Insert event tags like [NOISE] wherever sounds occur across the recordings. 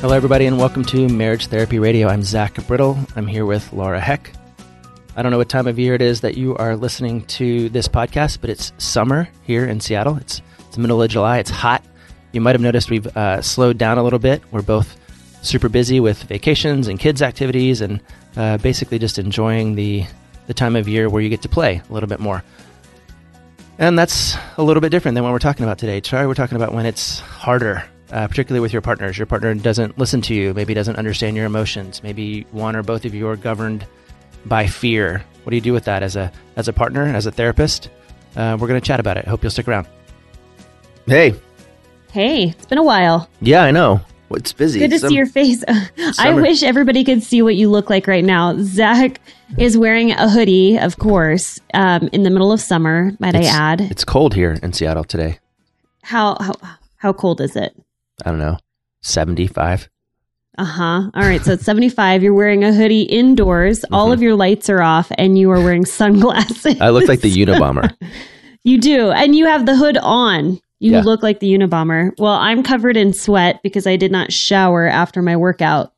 Hello, everybody, and welcome to Marriage Therapy Radio. I'm Zach Brittle. I'm here with Laura Heck. I don't know what time of year it is that you are listening to this podcast, but it's summer here in Seattle. It's, it's the middle of July. It's hot. You might have noticed we've uh, slowed down a little bit. We're both super busy with vacations and kids' activities and uh, basically just enjoying the, the time of year where you get to play a little bit more. And that's a little bit different than what we're talking about today. Today, we're talking about when it's harder uh, particularly with your partners. Your partner doesn't listen to you, maybe doesn't understand your emotions. Maybe one or both of you are governed by fear. What do you do with that as a as a partner, as a therapist? Uh, we're going to chat about it. Hope you'll stick around. Hey, Hey, it's been a while. yeah, I know. It's busy. Good to Some- see your face. [LAUGHS] I wish everybody could see what you look like right now. Zach is wearing a hoodie, of course, um, in the middle of summer, might I add. It's cold here in Seattle today. How, how how cold is it? I don't know, seventy-five. Uh huh. All right. So it's 75. You're wearing a hoodie indoors. Mm-hmm. All of your lights are off, and you are wearing sunglasses. I look like the [LAUGHS] Unabomber. You do. And you have the hood on. You Yeah. look like the Unabomber. Well, I'm covered in sweat because I did not shower after my workout.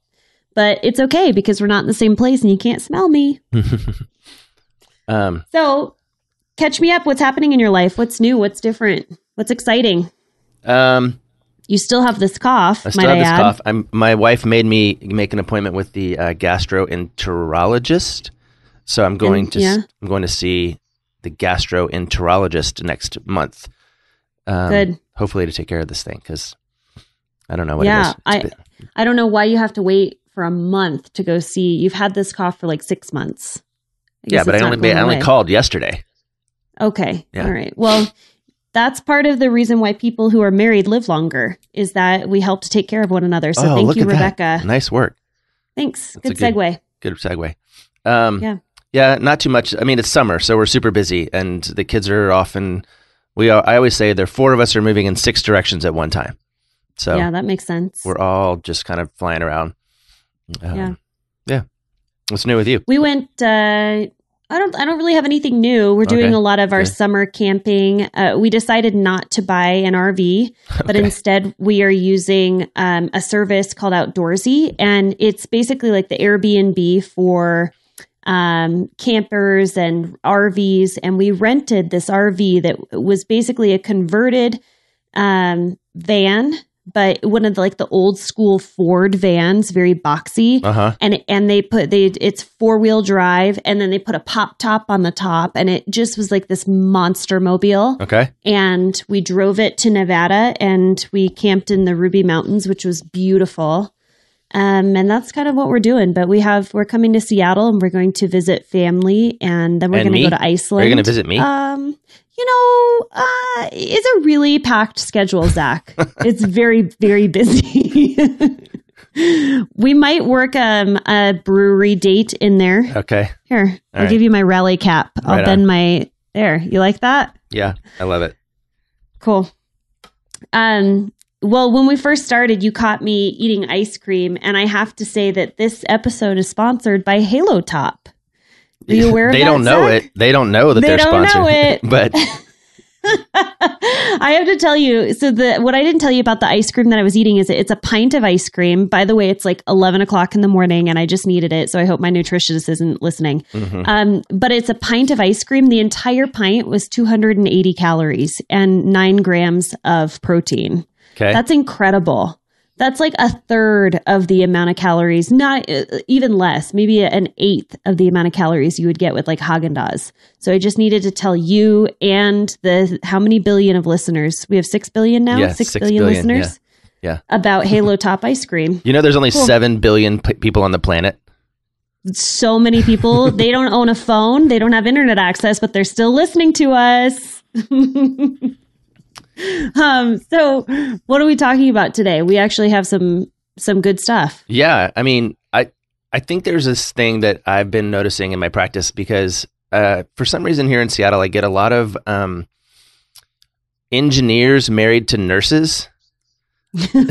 But it's okay because we're not in the same place and you can't smell me. [LAUGHS] um, So, catch me up. What's happening in your life? What's new? What's different? What's exciting? um, You still have this cough, I still have I this add. cough. I'm, my wife made me make an appointment with the uh, gastroenterologist, so I'm going And- to yeah. I'm going to see the gastroenterologist next month. Um, Good. Hopefully to take care of this thing because I don't know what it yeah, is. It's I been- I don't know why you have to wait for a month to go see. You've had this cough for like six months. yeah, but I only I only away. called yesterday. Okay. Yeah. All right. Well, that's part of the reason why people who are married live longer is that we help to take care of one another. So oh, thank look you, at that. Rebecca. Nice work. Thanks. That's Good good- segue. Good segue. Um, Yeah. Yeah, not too much. I mean, it's summer, so we're super busy, and the kids are often. We are, I always say there four of us are moving in six directions at one time, so yeah, that makes sense. we're all just kind of flying around. Um, Yeah. yeah. What's new with you? We went. Uh, I don't. I don't really have anything new. We're doing Okay. a lot of our Okay. summer camping. Uh, we decided not to buy an RV, [LAUGHS] but Okay. instead we are using um, a service called Outdoorsy, and it's basically like the Airbnb for um, campers and RVs. And we rented this RV that was basically a converted um, van, but one of the, like the old school Ford vans, very boxy Uh huh. and and they put they it's four wheel drive and then they put a pop top on the top and it just was like this monster mobile Okay. and we drove it to Nevada and we camped in the Ruby Mountains which was beautiful um, and that's kind of what we're doing but we have we're coming to Seattle and we're going to visit family and then we're going to go to Iceland Are you going to visit me? um you know uh it's a really packed schedule Zach [LAUGHS] it's very very busy [LAUGHS] we might work um, a brewery date in there. okay. Here, I'll right. give you my rally cap. I'll Right bend on. my there. You like that? Yeah, I love it. Cool. Um, well, when we first started, you caught me eating ice cream, and I have to say that this episode is sponsored by Halo Top. Are you aware of they don't know Zach? it. They don't know that They are don't sponsored. know it. [LAUGHS] but [LAUGHS] I have to tell you. So the what I didn't tell you about the ice cream that I was eating is it's a pint of ice cream. By the way, it's like eleven o'clock in the morning, and I just needed it. So I hope my nutritionist isn't listening. Mm-hmm. Um, but it's a pint of ice cream. The entire pint was two hundred and eighty calories and nine grams of protein. okay. That's incredible. That's like a third of the amount of calories, not uh, even less, maybe an eighth of the amount of calories you would get with like Haagen Dazs. So I just needed to tell you and the how many billion of listeners we have six billion now, Yeah, six six billion, billion, listeners yeah. about Halo [LAUGHS] Top ice cream. you know, there's only Cool. seven billion p- people on the planet. So many people [LAUGHS] they don't own a phone, they don't have internet access, but they're still listening to us. [LAUGHS] um, so what are we talking about today? We actually have some some good stuff. Yeah, I mean, I I think there's this thing that I've been noticing in my practice because uh, for some reason here in Seattle, I get a lot of um, engineers married to nurses. [LAUGHS]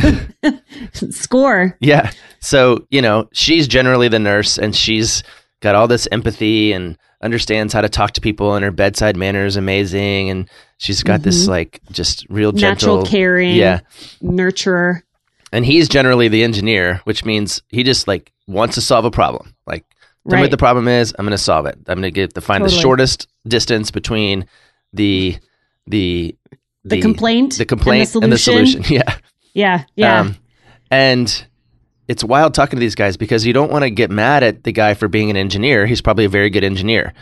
Score. Yeah, so you know, she's generally the nurse, and she's got all this empathy and understands how to talk to people, and her bedside manner is amazing, and she's got this Mhm. like just real gentle, Natural caring. yeah. Nurturer. And he's generally the engineer, which means he just like wants to solve a problem. Like, tell me Right. what the problem is. I'm going to solve it. I'm going to get to find the shortest distance between the the The, complaint. the complaint and the solution. [LAUGHS] Yeah, Yeah. Yeah. Um, and it's wild talking to these guys because you don't want to get mad at the guy for being an engineer. He's probably a very good engineer,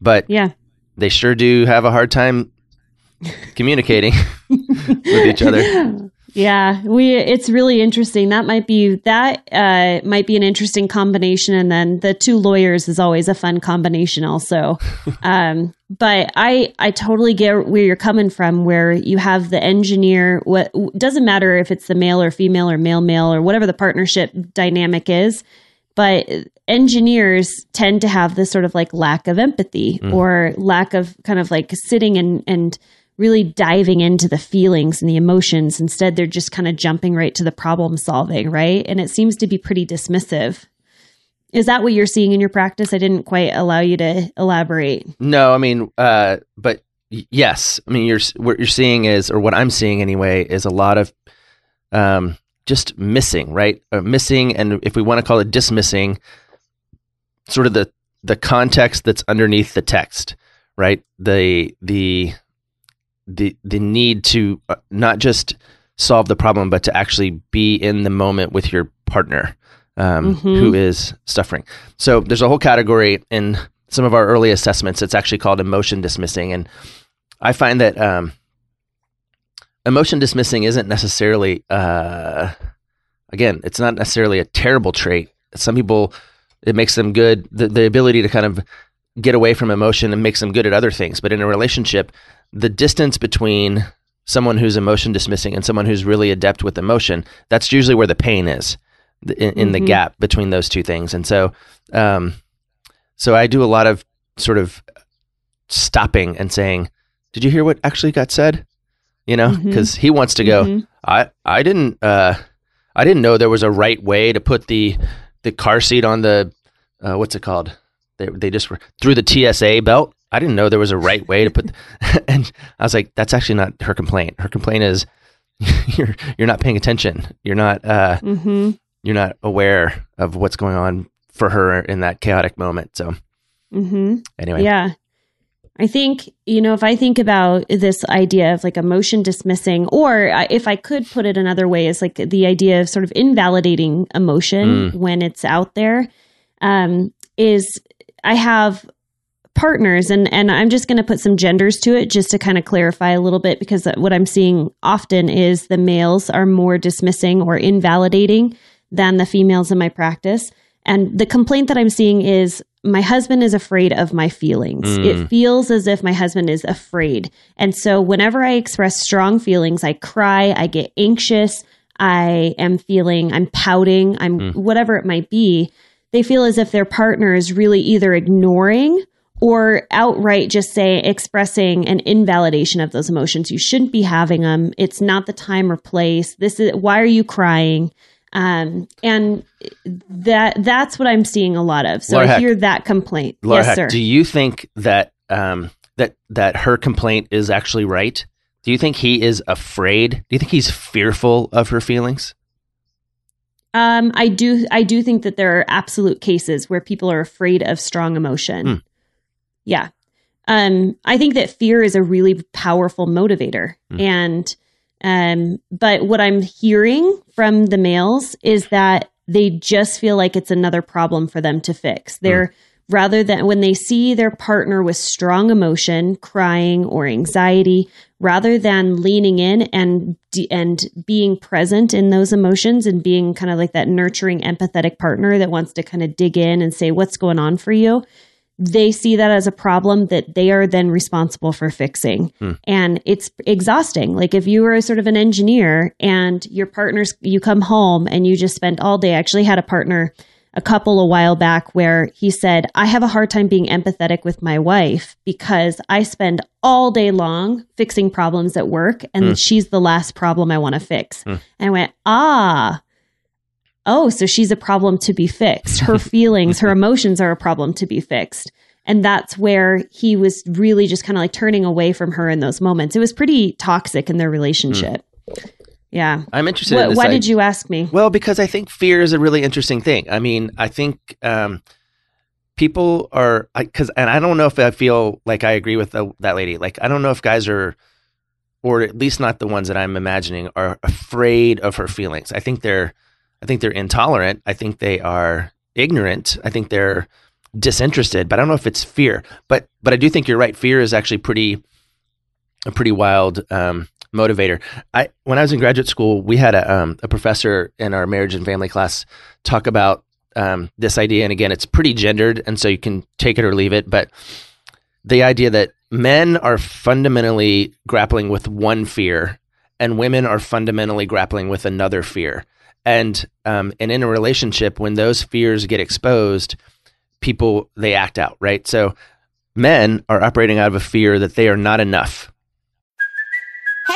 but yeah. they sure do have a hard time communicating [LAUGHS] with each other. Yeah, we it's really interesting. That might be that uh might be an interesting combination and then the two lawyers is always a fun combination also. [LAUGHS] um but I I totally get where you're coming from where you have the engineer what doesn't matter if it's the male or female or male male or whatever the partnership dynamic is, but engineers tend to have this sort of like lack of empathy or lack of kind of like sitting and and really diving into the feelings and the emotions. Instead, they're just kind of jumping right to the problem solving, right? And it seems to be pretty dismissive. Is that what you're seeing in your practice? I didn't quite allow you to elaborate. No, I mean, uh, but yes, I mean, you're what you're seeing is, or what I'm seeing anyway, is a lot of um, just missing, right? Uh, missing, and if we want to call it dismissing, sort of the the context that's underneath the text, right? The the the the need to uh, not just solve the problem, but to actually be in the moment with your partner um, Mhm. who is suffering. So there's a whole category in some of our early assessments. It's actually called emotion dismissing, and I find that um, emotion dismissing isn't necessarily, uh, again, it's not necessarily a terrible trait. Some people, it makes them good. The, the ability to kind of get away from emotion and makes them good at other things. But in a relationship, the distance between someone who's emotion dismissing and someone who's really adept with emotion, that's usually where the pain is in, in the Mhm. gap between those two things. And so, um, so I do a lot of sort of stopping and saying, "Did you hear what actually got said?" You know, because he wants to go. Mhm. I I didn't uh, I didn't know there was a right way to put the the car seat on the uh, what's it called? They they just were through the TSA belt. I didn't know there was a right way to put. [LAUGHS] and I was like, that's actually not her complaint. Her complaint is [LAUGHS] you're you're not paying attention. You're not uh, Mhm. you're not aware of what's going on for her in that chaotic moment. So Mhm. anyway, Yeah. I think, you know, if I think about this idea of like emotion dismissing, or if I could put it another way, is like the idea of sort of invalidating emotion Mm. when it's out there, um, is I have partners and and I'm just going to put some genders to it just to kind of clarify a little bit because what I'm seeing often is the males are more dismissing or invalidating than the females in my practice. And the complaint that I'm seeing is my husband is afraid of my feelings. Mm. It feels as if my husband is afraid. And so whenever I express strong feelings, I cry, I get anxious, I am feeling, I'm pouting, I'm Mm. whatever it might be. They feel as if their partner is really either ignoring or outright just say expressing an invalidation of those emotions. You shouldn't be having them. It's not the time or place. This is why are you crying? Um, and that that's what I'm seeing a lot of. So Laura I Heck. hear that complaint. Laura yes, Heck, sir. do you think that um, that that her complaint is actually right? Do you think he is afraid? Do you think he's fearful of her feelings? Um, I do. I do think that there are absolute cases where people are afraid of strong emotion. Hmm. Yeah. Um, I think that fear is a really powerful motivator, Hmm. and um, but what I'm hearing from the males is that they just feel like it's another problem for them to fix. They're rather than when they see their partner with strong emotion, crying or anxiety, rather than leaning in and and being present in those emotions and being kind of like that nurturing empathetic partner that wants to kind of dig in and say what's going on for you? They see that as a problem that they are then responsible for fixing. Hmm. And it's exhausting. Like if you were sort of an engineer and your partners you come home and you just spent all day I actually had a partner a couple a while back where he said, I have a hard time being empathetic with my wife because I spend all day long fixing problems at work and hmm. she's the last problem I want to fix. Hmm. And I went, ah, oh, so she's a problem to be fixed. Her [LAUGHS] feelings, her emotions are a problem to be fixed. And that's where he was really just kind of like turning away from her in those moments. It was pretty toxic in their hmm. relationship. Yeah. I'm interested. in What, this why idea. did you ask me? Well, because I think fear is a really interesting thing. I mean, I think um, people are because, and I don't know if I feel like I agree with the, that lady. Like, I don't know if guys are, or at least not the ones that I'm imagining, are afraid of her feelings. I think they're, I think they're intolerant. I think they are ignorant. I think they're disinterested. But I don't know if it's fear. But but I do think you're right. Fear is actually pretty, a pretty wild. Um, motivator. I when I was in graduate school, we had a um, a professor in our marriage and family class talk about um, this idea, and again, it's pretty gendered, and so you can take it or leave it. But the idea that men are fundamentally grappling with one fear, and women are fundamentally grappling with another fear, and um, and in a relationship, when those fears get exposed, people they act out, right? So men are operating out of a fear that they are not enough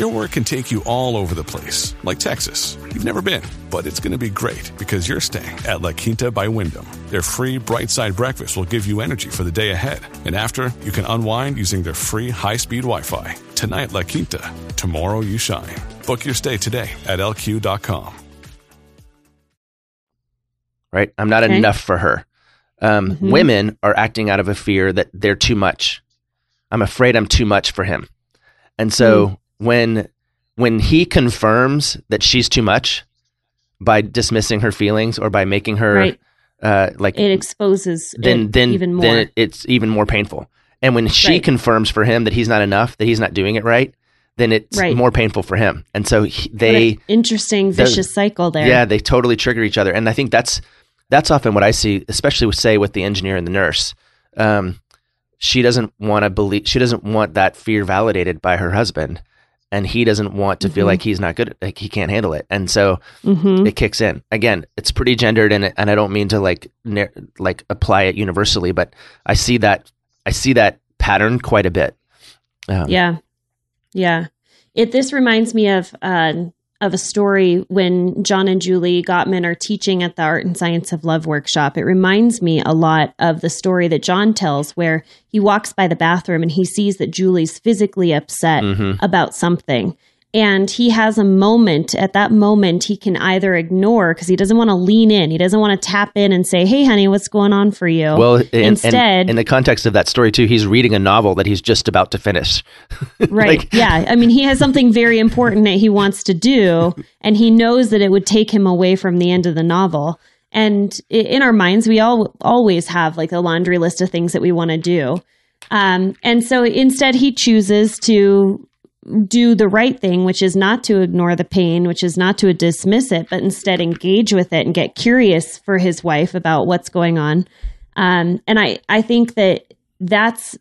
Your work can take you all over the place, like Texas. You've never been, but it's going to be great because you're staying at La Quinta by Wyndham. Their free bright side breakfast will give you energy for the day ahead. And after, you can unwind using their free high speed Wi Fi. Tonight, La Quinta. Tomorrow, you shine. Book your stay today at lq.com. right? I'm not Okay. enough for her. Um, Mhm. Women are acting out of a fear that they're too much. I'm afraid I'm too much for him. And so Hmm. When when he confirms that she's too much by dismissing her feelings or by making her Right. uh, like It exposes then it then even more. then it, it's even more painful. And when she Right. confirms for him that he's not enough, that he's not doing it right, then it's Right. more painful for him. And so he, they interesting vicious cycle there. yeah, they totally trigger each other, and I think that's that's often what I see, especially with say with the engineer and the nurse. Um, she doesn't want to believe. She doesn't want that fear validated by her husband, and he doesn't want to feel Mhm. like he's not good, like he can't handle it, and so hmm it kicks in. Again, it's pretty gendered, and and I don't mean to like nar- like apply it universally, but I see that I see that pattern quite a bit. Um, Yeah. Yeah. It this reminds me of uh, of a story when John and Julie Gottman are teaching at the Art and Science of Love workshop. It reminds me a lot of the story that John tells where he walks by the bathroom and he sees that Julie's physically upset mm-hmm. about something. And he has a moment. At that moment, he can either ignore because he doesn't want to lean in. He doesn't want to tap in and say, "Hey, honey, what's going on for you?" Well, and, instead, and in the context of that story too, he's reading a novel that he's just about to finish. [LAUGHS] Right. Like- yeah. I mean, he has something very important that he wants to do, and he knows that it would take him away from the end of the novel. And in our minds, we all always have like a laundry list of things that we want to do. Um, and so instead, he chooses to do the right thing, which is not to ignore the pain, which is not to dismiss it, but instead engage with it and get curious for his wife about what's going on. Um, and I, I think that that's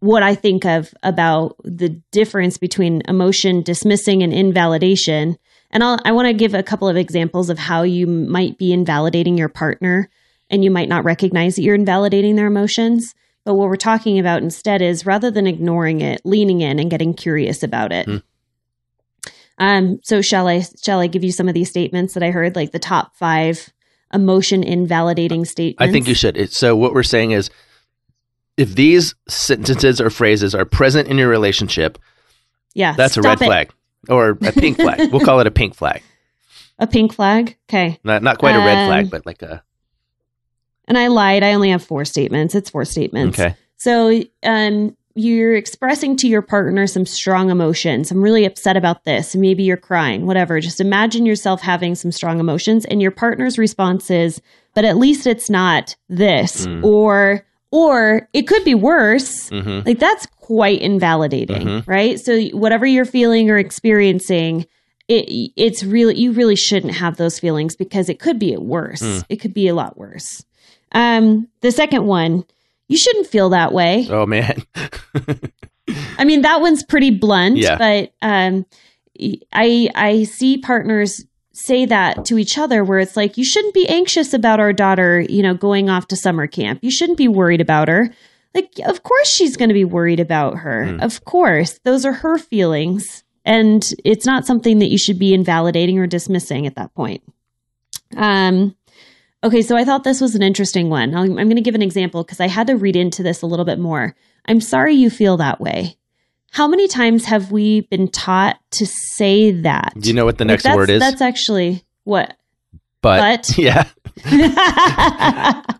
what I think of about the difference between emotion dismissing and invalidation. And I'll, I want to give a couple of examples of how you might be invalidating your partner and you might not recognize that you're invalidating their emotions. But what we're talking about instead is rather than ignoring it, leaning in and getting curious about it. Um, so shall I shall I give you some of these statements that I heard, like the top five emotion invalidating statements? I think you should. So what we're saying is, if these sentences or phrases are present in your relationship, Yeah, that's a red it. flag or a pink flag. We'll call it a pink flag. [LAUGHS] A pink flag. Okay. Not not quite a red Um, flag, but like a And I lied. I only have four statements. It's four statements. okay. So um, you're expressing to your partner some strong emotions. I'm really upset about this. Maybe you're crying, whatever. Just imagine yourself having some strong emotions, and your partner's response is, "But at least it's not this," Mm. or or it could be worse. hmm Like that's quite invalidating, Mhm. right? So whatever you're feeling or experiencing, it it's really you really shouldn't have those feelings because it could be worse. Mm. It could be a lot worse. Um, the second one, you shouldn't feel that way. Oh man. [LAUGHS] I mean, that one's pretty blunt, Yeah. but um, I I see partners say that to each other where it's like you shouldn't be anxious about our daughter, you know, going off to summer camp. You shouldn't be worried about her. Like, of course she's going to be worried about her. Mm. Of course, those are her feelings, and it's not something that you should be invalidating or dismissing at that point. Um. Okay, so I thought this was an interesting one. I'm, I'm going to give an example because I had to read into this a little bit more. I'm sorry you feel that way. How many times have we been taught to say that? Do you know what the next that's- word is? That's actually what. but, but- [LAUGHS] yeah. [LAUGHS]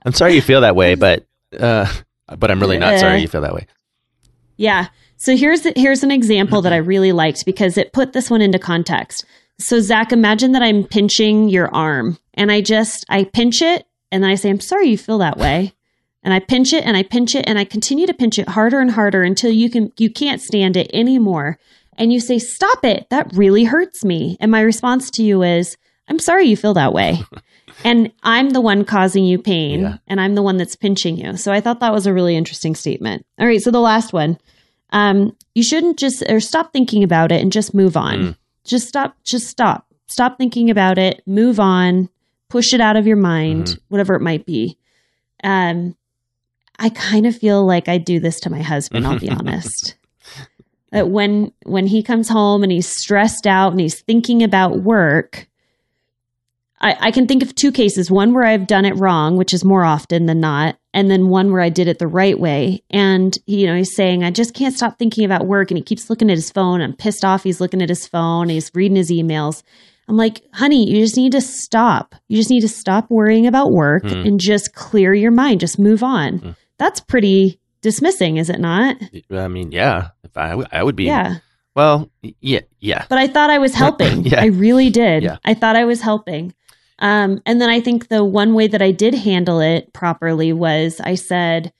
I'm sorry you feel that way, but uh but I'm really not Uh, sorry you feel that way. Yeah. So here's here's an example that I really liked because it put this one into context. So Zach, imagine that I'm pinching your arm, and I just I pinch it, and then I say, "I'm sorry you feel that way," and I pinch it and I pinch it and I continue to pinch it harder and harder until you can you can't stand it anymore, and you say, "Stop it! That really hurts me." And my response to you is, "I'm sorry you feel that way." [LAUGHS] And I'm the one causing you pain, Yeah. and I'm the one that's pinching you. So I thought that was a really interesting statement. All right, so the last one um, you shouldn't just or stop thinking about it and just move on. Mm. Just stop. Just stop. Stop thinking about it. Move on. Push it out of your mind, Mhm. whatever it might be. Um, I kind of feel like I do this to my husband. I'll be [LAUGHS] honest. That when when he comes home and he's stressed out and he's thinking about work, I, I can think of two cases one where I've done it wrong, which is more often than not, and then one where I did it the right way. And, you know, he's saying, I just can't stop thinking about work. And he keeps looking at his phone. I'm pissed off. He's looking at his phone. He's reading his emails. I'm like, honey, you just need to stop. You just need to stop worrying about work Hmm. and just clear your mind. Just move on. Hmm. That's pretty dismissing, is it not? I mean, yeah. If I I would be Yeah. Well, yeah, yeah. But I thought I was [LAUGHS] helping. Yeah. I really did. Yeah. I thought I was helping. Um, and then I think the one way that I did handle it properly was I said,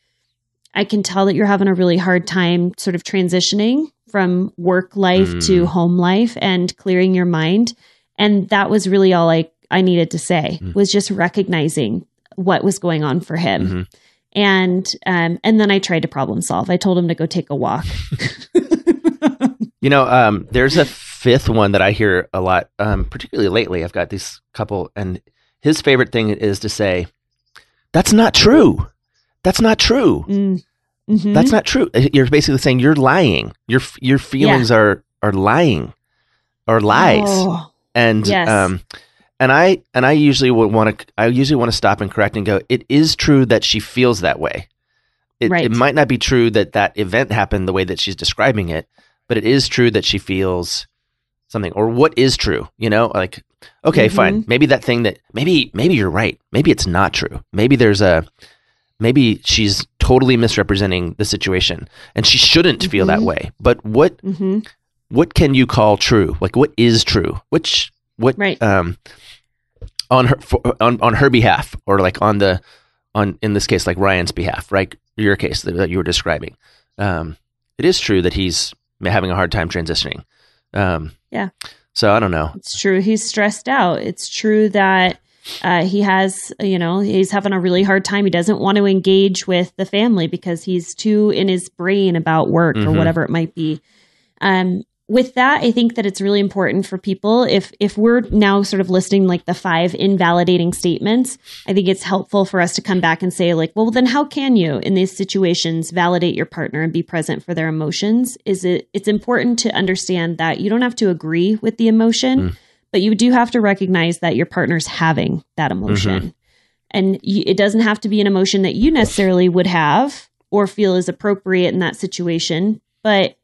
I can tell that you're having a really hard time sort of transitioning from work life Mm. to home life and clearing your mind. And that was really all I, I needed to say Mm. was just recognizing what was going on for him. Mhm. And um, and then I tried to problem solve. I told him to go take a walk. [LAUGHS] You know, um, there's a fifth one that I hear a lot, um, particularly lately. I've got this couple, and his favorite thing is to say, "That's not true. That's not true. Mm. Mhm. That's not true." Uh, You're basically saying you're lying. Your your feelings are are lying, or lies. Oh, And Yes. um, and I and I usually would want to I usually want to stop and correct and go. It is true that she feels that way. It, Right. it might not be true that that event happened the way that she's describing it, but it is true that she feels something. Or what is true? You know, like okay, Mhm. fine. Maybe that thing that maybe maybe you're right. Maybe it's not true. Maybe there's a maybe she's totally misrepresenting the situation and she shouldn't feel that Mhm. way. But what hmm what can you call true? Like what is true? Which what Right. um on her for, on on her behalf or like on the on in this case like Ryan's behalf, right? Your case that, that you were describing. Um it is true that he's having a hard time transitioning. Um Yeah. So I don't know. It's true. He's stressed out. It's true that uh, he has, you know, he's having a really hard time. He doesn't want to engage with the family because he's too in his brain about work or Mhm. whatever it might be. Um, with that, I think that it's really important for people if if we're now sort of listing like the five invalidating statements, I think it's helpful for us to come back and say like, well, then how can you in these situations validate your partner and be present for their emotions? Is it it's important to understand that you don't have to agree with the emotion, Mm. but you do have to recognize that your partner's having that emotion. And you, it doesn't have to be an emotion that you necessarily would have or feel is appropriate in that situation, but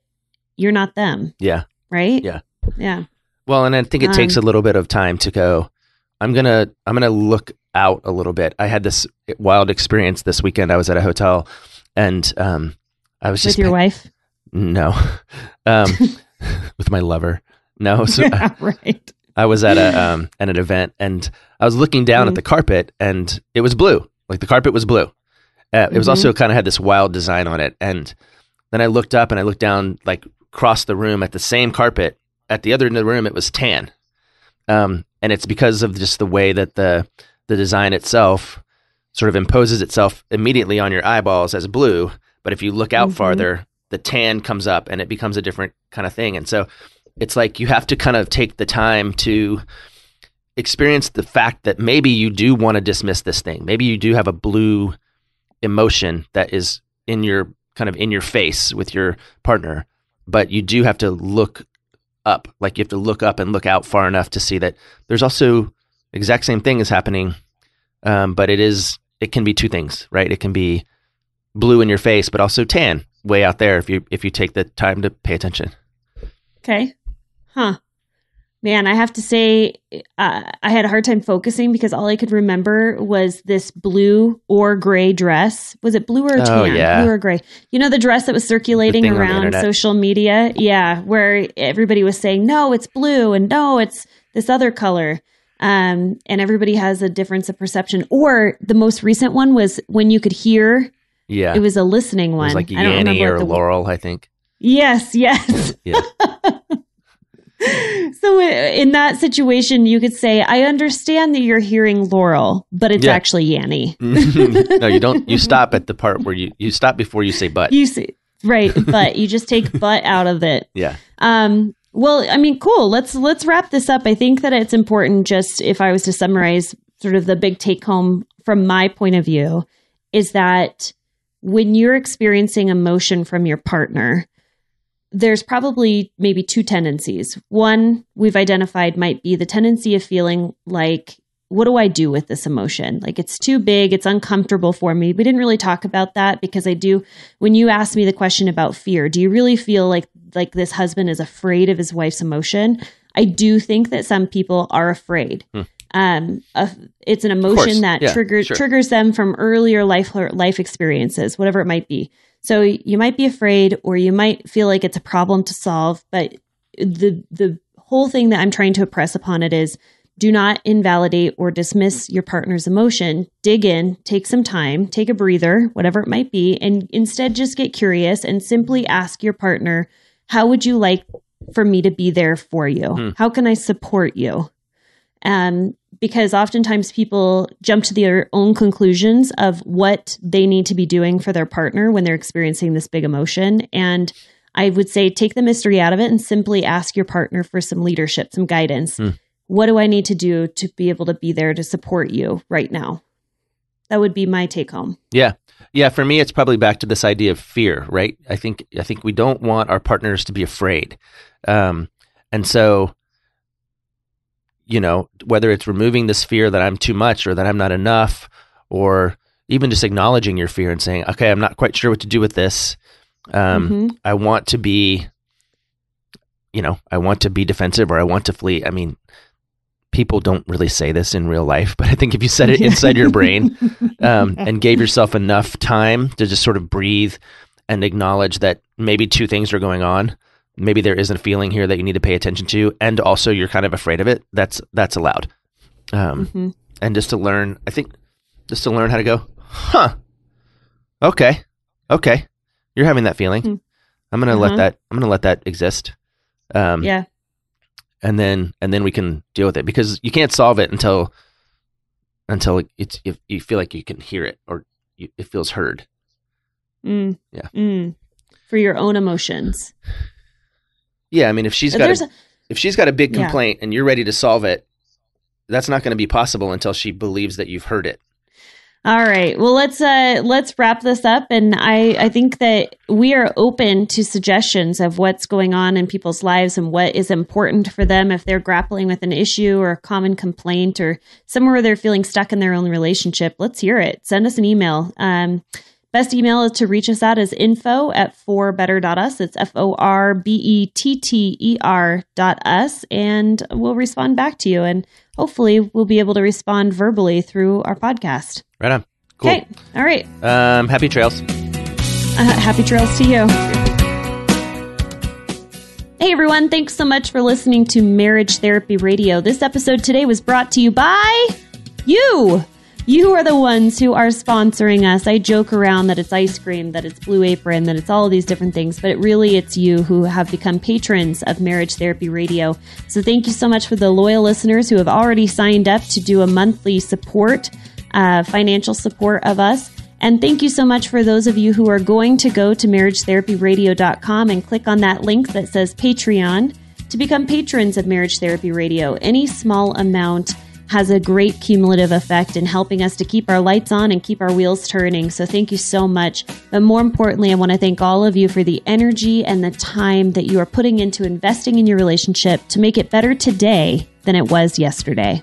you're not them, Yeah. right? Yeah. Yeah. Well, and I think it takes a Um, little bit of time to go. I'm gonna I'm gonna look out a little bit. I had this wild experience this weekend. I was at a hotel, and um, I was With just with your wife. no, [LAUGHS] um, [LAUGHS] with my lover. No, [LAUGHS] so yeah, right. I was at a um, at an event, and I was looking down Mhm. at the carpet, and it was blue. Like the carpet was blue. Uh, it was Mhm. also kind of had this wild design on it, and then I looked up and I looked down, like across the room at the same carpet. At the other end of the room, it was tan, um, and it's because of just the way that the the design itself sort of imposes itself immediately on your eyeballs as blue. But if you look out Mhm. farther, the tan comes up and it becomes a different kind of thing. And so it's like you have to kind of take the time to experience the fact that maybe you do want to dismiss this thing. Maybe you do have a blue emotion that is in your kind of in your face with your partner, but you do have to look up. Like you have to look up and look out far enough to see that there's also exact same thing is happening, um, but it is it can be two things, right? It can be blue in your face, but also tan way out there if you if you take the time to pay attention. Okay. Huh. Man, I have to say, uh, I had a hard time focusing because all I could remember was this blue or gray dress. Was it blue or tan? Oh, yeah. Blue or gray? You know, the dress that was circulating thing on the around social media? Yeah, where everybody was saying, no, it's blue and no, it's this other color. Um, and everybody has a difference of perception. Or the most recent one was when you could hear, Yeah, it was a listening It one. was like Yanny or the Laurel, I think. Yes, yes. Yeah. [LAUGHS] [LAUGHS] so in that situation, you could say, "I understand that you're hearing Laurel, but it's Yeah. actually Yanny." no, you don't. You [LAUGHS] stop at the part where you you stop before you say but. You see, right? [LAUGHS] But you just take "but" out of it. yeah. Um, well, I mean, cool. Let's let's wrap this up. I think that it's important. Just if I was to summarize, sort of the big take home from my point of view, is that when you're experiencing emotion from your partner, there's probably maybe two tendencies. One we've identified might be the tendency of feeling like, what do I do with this emotion? Like it's too big, it's uncomfortable for me. We didn't really talk about that because I do when you asked me the question about fear, do you really feel like like this husband is afraid of his wife's emotion? I do think that some people are afraid. Hmm. Um, uh, it's an emotion that Yeah, triggers sure. triggers them from earlier life life experiences, whatever it might be. So you might be afraid, or you might feel like it's a problem to solve. But the the whole thing that I'm trying to impress upon it is do not invalidate or dismiss your partner's emotion. Dig in, take some time, take a breather, whatever it might be, and instead just get curious and simply ask your partner, How would you like for me to be there for you? Hmm. How can I support you? Um, because oftentimes people jump to their own conclusions of what they need to be doing for their partner when they're experiencing this big emotion. And I would say take the mystery out of it and simply ask your partner for some leadership, some guidance. Hmm. What do I need to do to be able to be there to support you right now? That would be my take home. Yeah. Yeah, for me it's probably back to this idea of fear, right? I think I think we don't want our partners to be afraid. Um and so you know, whether it's removing this fear that I'm too much or that I'm not enough, or even just acknowledging your fear and saying, okay, I'm not quite sure what to do with this. Um, Mhm. I want to be, you know, I want to be defensive or I want to flee. I mean, people don't really say this in real life, but I think if you said it inside your brain [LAUGHS] um, and gave yourself enough time to just sort of breathe and acknowledge that maybe two things are going on. Maybe there is a feeling here that you need to pay attention to, and also you're kind of afraid of it. That's that's allowed. Um, Mhm. And just to learn, I think, just to learn how to go, huh? Okay, okay, you're having that feeling. Hmm. I'm gonna Uh-huh. let that. I'm gonna let that exist. Um, yeah. and then and then we can deal with it because you can't solve it until until it's if you feel like you can hear it or you, it feels heard. Mm. Yeah. Mm. For your own emotions. Yeah, I mean if she's got a, a- if she's got a big Yeah. complaint and you're ready to solve it, that's not going to be possible until she believes that you've heard it. All right. Well, let's uh let's wrap this up and I I think that we are open to suggestions of what's going on in people's lives and what is important for them if they're grappling with an issue or a common complaint or somewhere where they're feeling stuck in their own relationship. Let's hear it. Send us an email. Um Best email is to reach us at is info at forbetter.us. It's F O R B E T T E R dot us. And we'll respond back to you. And hopefully we'll be able to respond verbally through our podcast. Right on. Cool. Okay. All right. Um, happy trails. Uh, happy trails to you. Hey everyone, thanks so much for listening to Marriage Therapy Radio. This episode today was brought to you by you. You are the ones who are sponsoring us. I joke around that it's ice cream, that it's Blue Apron, that it's all of these different things, but it really it's you who have become patrons of Marriage Therapy Radio. So thank you so much for the loyal listeners who have already signed up to do a monthly support, uh, financial support of us. And thank you so much for those of you who are going to go to marriagetherapyradio.com and click on that link that says Patreon to become patrons of Marriage Therapy Radio. Any small amount has a great cumulative effect in helping us to keep our lights on and keep our wheels turning. So thank you so much. But more importantly, I want to thank all of you for the energy and the time that you are putting into investing in your relationship to make it better today than it was yesterday.